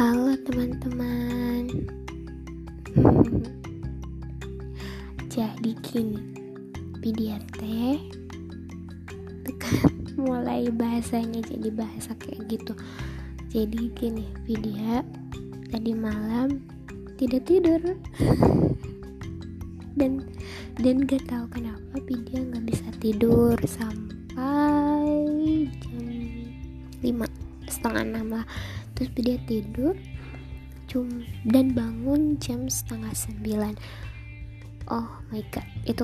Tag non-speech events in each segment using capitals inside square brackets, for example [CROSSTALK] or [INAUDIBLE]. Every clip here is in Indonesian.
Halo teman-teman. [LAUGHS] Jadi gini PDRT kan [LAUGHS] mulai bahasanya jadi bahasa kayak gitu. Jadi gini Vidya tadi malam tidak tidur. [LAUGHS] Dan dan gak tahu kenapa Vidya nggak bisa tidur sampai jam 5 setengah enam lah terus dia tidur cum dan bangun jam setengah sembilan. Oh my god itu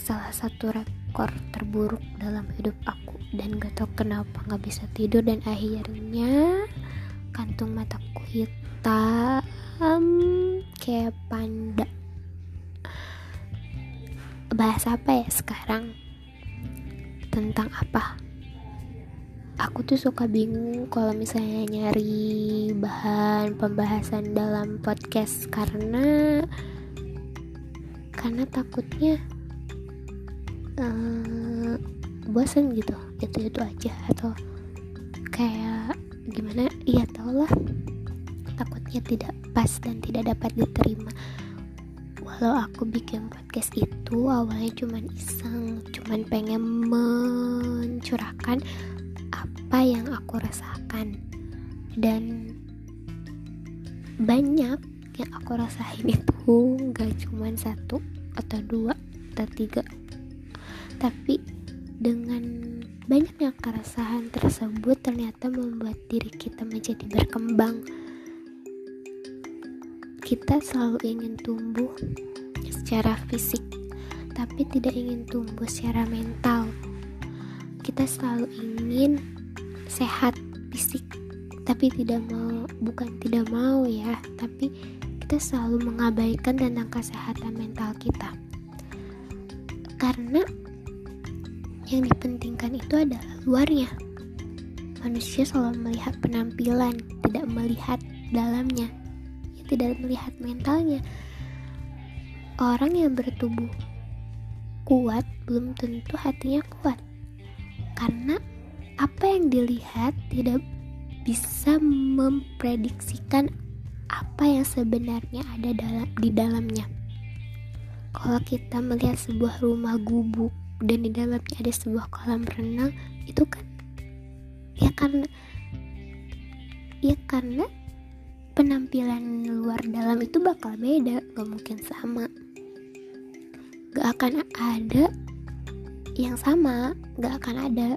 salah satu rekor terburuk dalam hidup aku. Dan gak tau kenapa nggak bisa tidur. Dan akhirnya kantung mataku hitam kayak panda. Bahas apa ya sekarang? Tentang apa aku tuh suka bingung kalau misalnya nyari bahan pembahasan dalam podcast karena karena takutnya uh, bosan gitu itu itu aja. Atau kayak gimana? Iya tau lah. Takutnya tidak pas dan tidak dapat diterima. Walau aku bikin podcast itu awalnya cuman iseng cuman pengen mencurahkan apa yang aku rasakan. Dan banyak yang aku rasain itu gak cuman satu atau dua atau tiga. Tapi dengan banyaknya keresahan tersebut ternyata membuat diri kita menjadi berkembang. Kita selalu ingin tumbuh secara fisik tapi tidak ingin tumbuh secara mental. Kita selalu ingin sehat fisik tapi tidak mau bukan tidak mau ya tapi kita selalu mengabaikan tentang kesehatan mental kita karena yang dipentingkan itu adalah luarnya manusia selalu melihat penampilan tidak melihat dalamnya tidak melihat mentalnya. Orang yang bertubuh kuat belum tentu hatinya kuat. Karena apa yang dilihat tidak bisa memprediksikan apa yang sebenarnya ada dalam di dalamnya. Kalau kita melihat sebuah rumah gubuk dan di dalamnya ada sebuah kolam renang, itu kan ya karena ya karena penampilan luar dalam itu bakal beda gak mungkin sama gak akan ada yang sama gak akan ada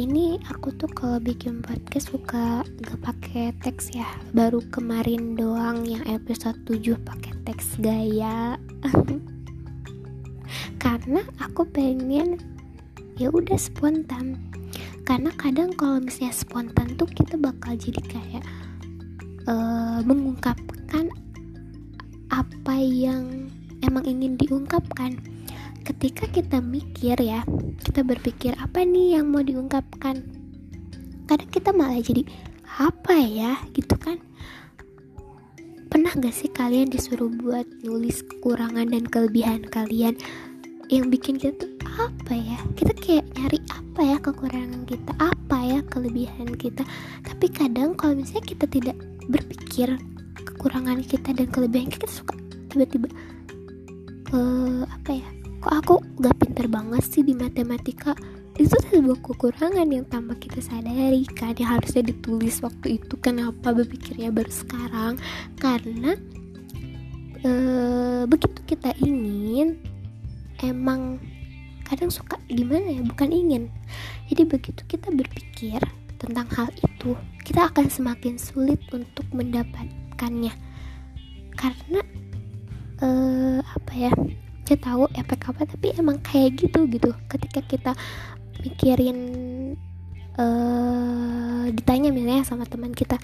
ini aku tuh kalau bikin podcast suka gak pakai teks ya. Baru kemarin doang yang episode 7 pakai teks gaya. [LAUGHS] Karena aku pengen ya udah spontan. Karena kadang kalau misalnya spontan tuh kita bakal jadi kayak uh, mengungkapkan apa yang emang ingin diungkapkan ketika kita mikir ya kita berpikir apa nih yang mau diungkapkan? Kadang kita malah jadi apa ya? Gitu kan. Pernah gak sih kalian disuruh buat nulis kekurangan dan kelebihan kalian? Yang bikin kita tuh apa ya? Kita kayak nyari apa ya kekurangan kita? Apa ya kelebihan kita? Tapi kadang kalau misalnya kita tidak berpikir kekurangan kita dan kelebihan kita suka tiba-tiba uh, apa ya kok aku gak pinter banget sih di matematika? Itu sebuah kekurangan yang tanpa kita sadari kan? Yang harusnya ditulis waktu itu kenapa berpikirnya baru sekarang? Karena uh, begitu kita ingin emang kadang suka gimana ya? Bukan ingin. Jadi begitu kita berpikir tentang hal itu kita akan semakin sulit untuk mendapatkannya. Karena uh, apa ya kita tahu efek apa tapi emang kayak gitu gitu. Ketika kita mikirin uh, ditanya misalnya sama teman kita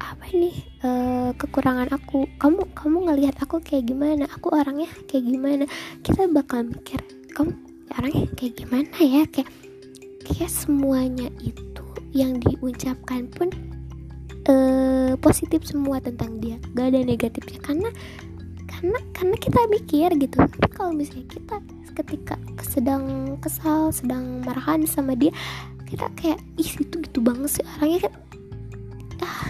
apa ini uh, kekurangan aku? Kamu kamu ngelihat aku kayak gimana? Aku orangnya kayak gimana? Kita bakal mikir kamu orangnya kayak gimana ya? Kayak kayak semuanya itu yang diucapkan pun uh, positif semua tentang dia. Gak ada negatifnya karena karena karena kita mikir gitu. Tapi kalau misalnya kita ketika sedang kesal sedang marahan sama dia kita kayak ih itu gitu banget sih orangnya kan. Ah,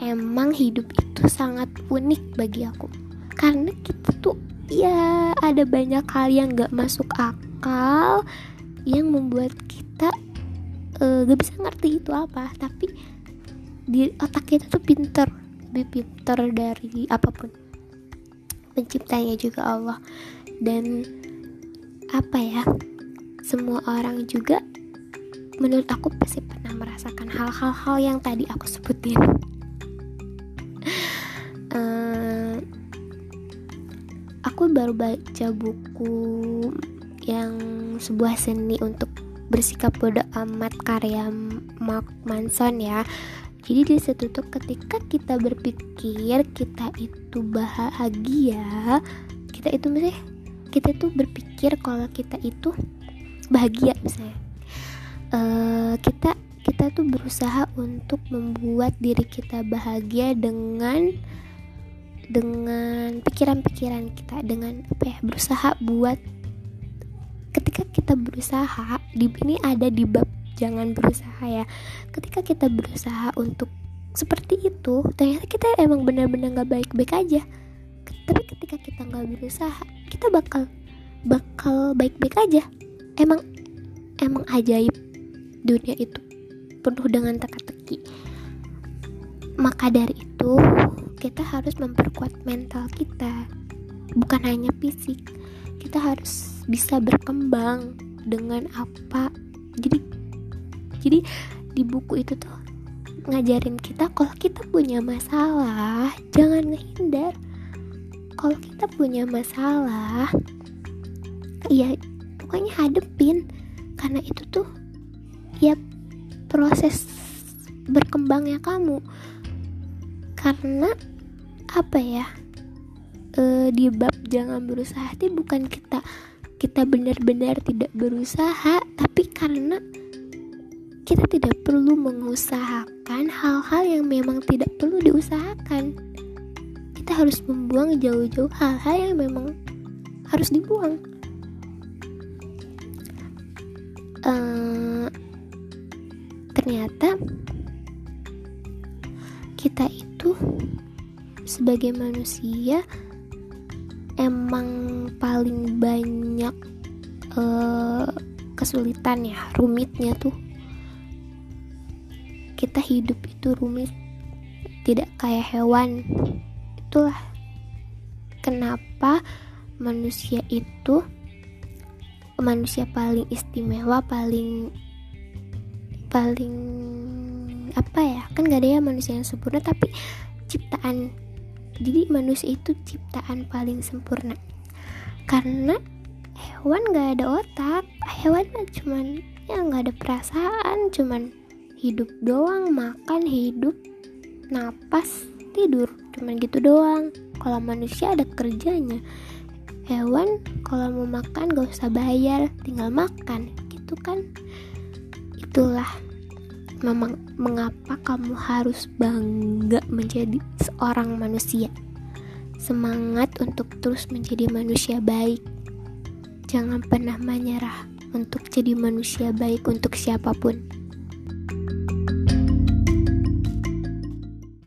emang hidup itu sangat unik bagi aku. Karena kita tuh ya ada banyak hal yang gak masuk akal yang membuat kita uh, gak bisa ngerti itu apa. Tapi di otak kita tuh pinter lebih pinter dari apa pun. Penciptanya juga Allah. Dan apa ya semua orang juga menurut aku pasti pernah merasakan hal-hal yang tadi aku sebutin. [LAUGHS] Aku baru baca buku yang sebuah seni untuk bersikap bodoh amat karya Mark Manson ya jadi di situ tuh ketika kita berpikir kita itu bahagia kita itu misalnya kita tuh berpikir kalau kita itu bahagia misalnya. Uh, kita kita tuh berusaha untuk membuat diri kita bahagia dengan dengan pikiran-pikiran kita dengan apa ya berusaha buat ketika kita berusaha di ini ada di bab jangan berusaha ya. Ketika kita berusaha untuk seperti itu ternyata kita emang benar-benar nggak baik-baik aja. Tapi ketika kita nggak berusaha kita bakal bakal baik-baik aja. Emang emang ajaib dunia itu penuh dengan teka-teki. Maka dari itu kita harus memperkuat mental kita. Bukan hanya fisik kita harus bisa berkembang dengan apa. Jadi jadi di buku itu tuh ngajarin kita kalau kita punya masalah jangan ngehindar. Kalau kita punya masalah ya pokoknya hadepin. Karena itu tuh ya proses berkembangnya kamu. Karena apa ya e, di bab jangan berusaha itu bukan kita kita benar-benar tidak berusaha tapi karena kita tidak perlu mengusahakan hal-hal yang memang tidak perlu diusahakan. Kita harus membuang jauh-jauh hal-hal yang memang harus dibuang. Uh, ternyata kita itu sebagai manusia emang paling banyak uh, kesulitan ya rumitnya tuh kita hidup itu rumit tidak kayak hewan. Itulah kenapa manusia itu manusia paling istimewa paling paling apa ya? Kan gak ada ya manusia yang sempurna tapi ciptaan. Jadi manusia itu ciptaan paling sempurna. Karena hewan gak ada otak hewan mah cuman ya gak ada perasaan cuman hidup doang makan hidup napas tidur cuman gitu doang kalau manusia ada kerjanya hewan kalau mau makan gak usah bayar tinggal makan gitu kan itulah memang mengapa kamu harus bangga menjadi seorang manusia. Semangat untuk terus menjadi manusia baik. Jangan pernah menyerah untuk jadi manusia baik untuk siapa pun.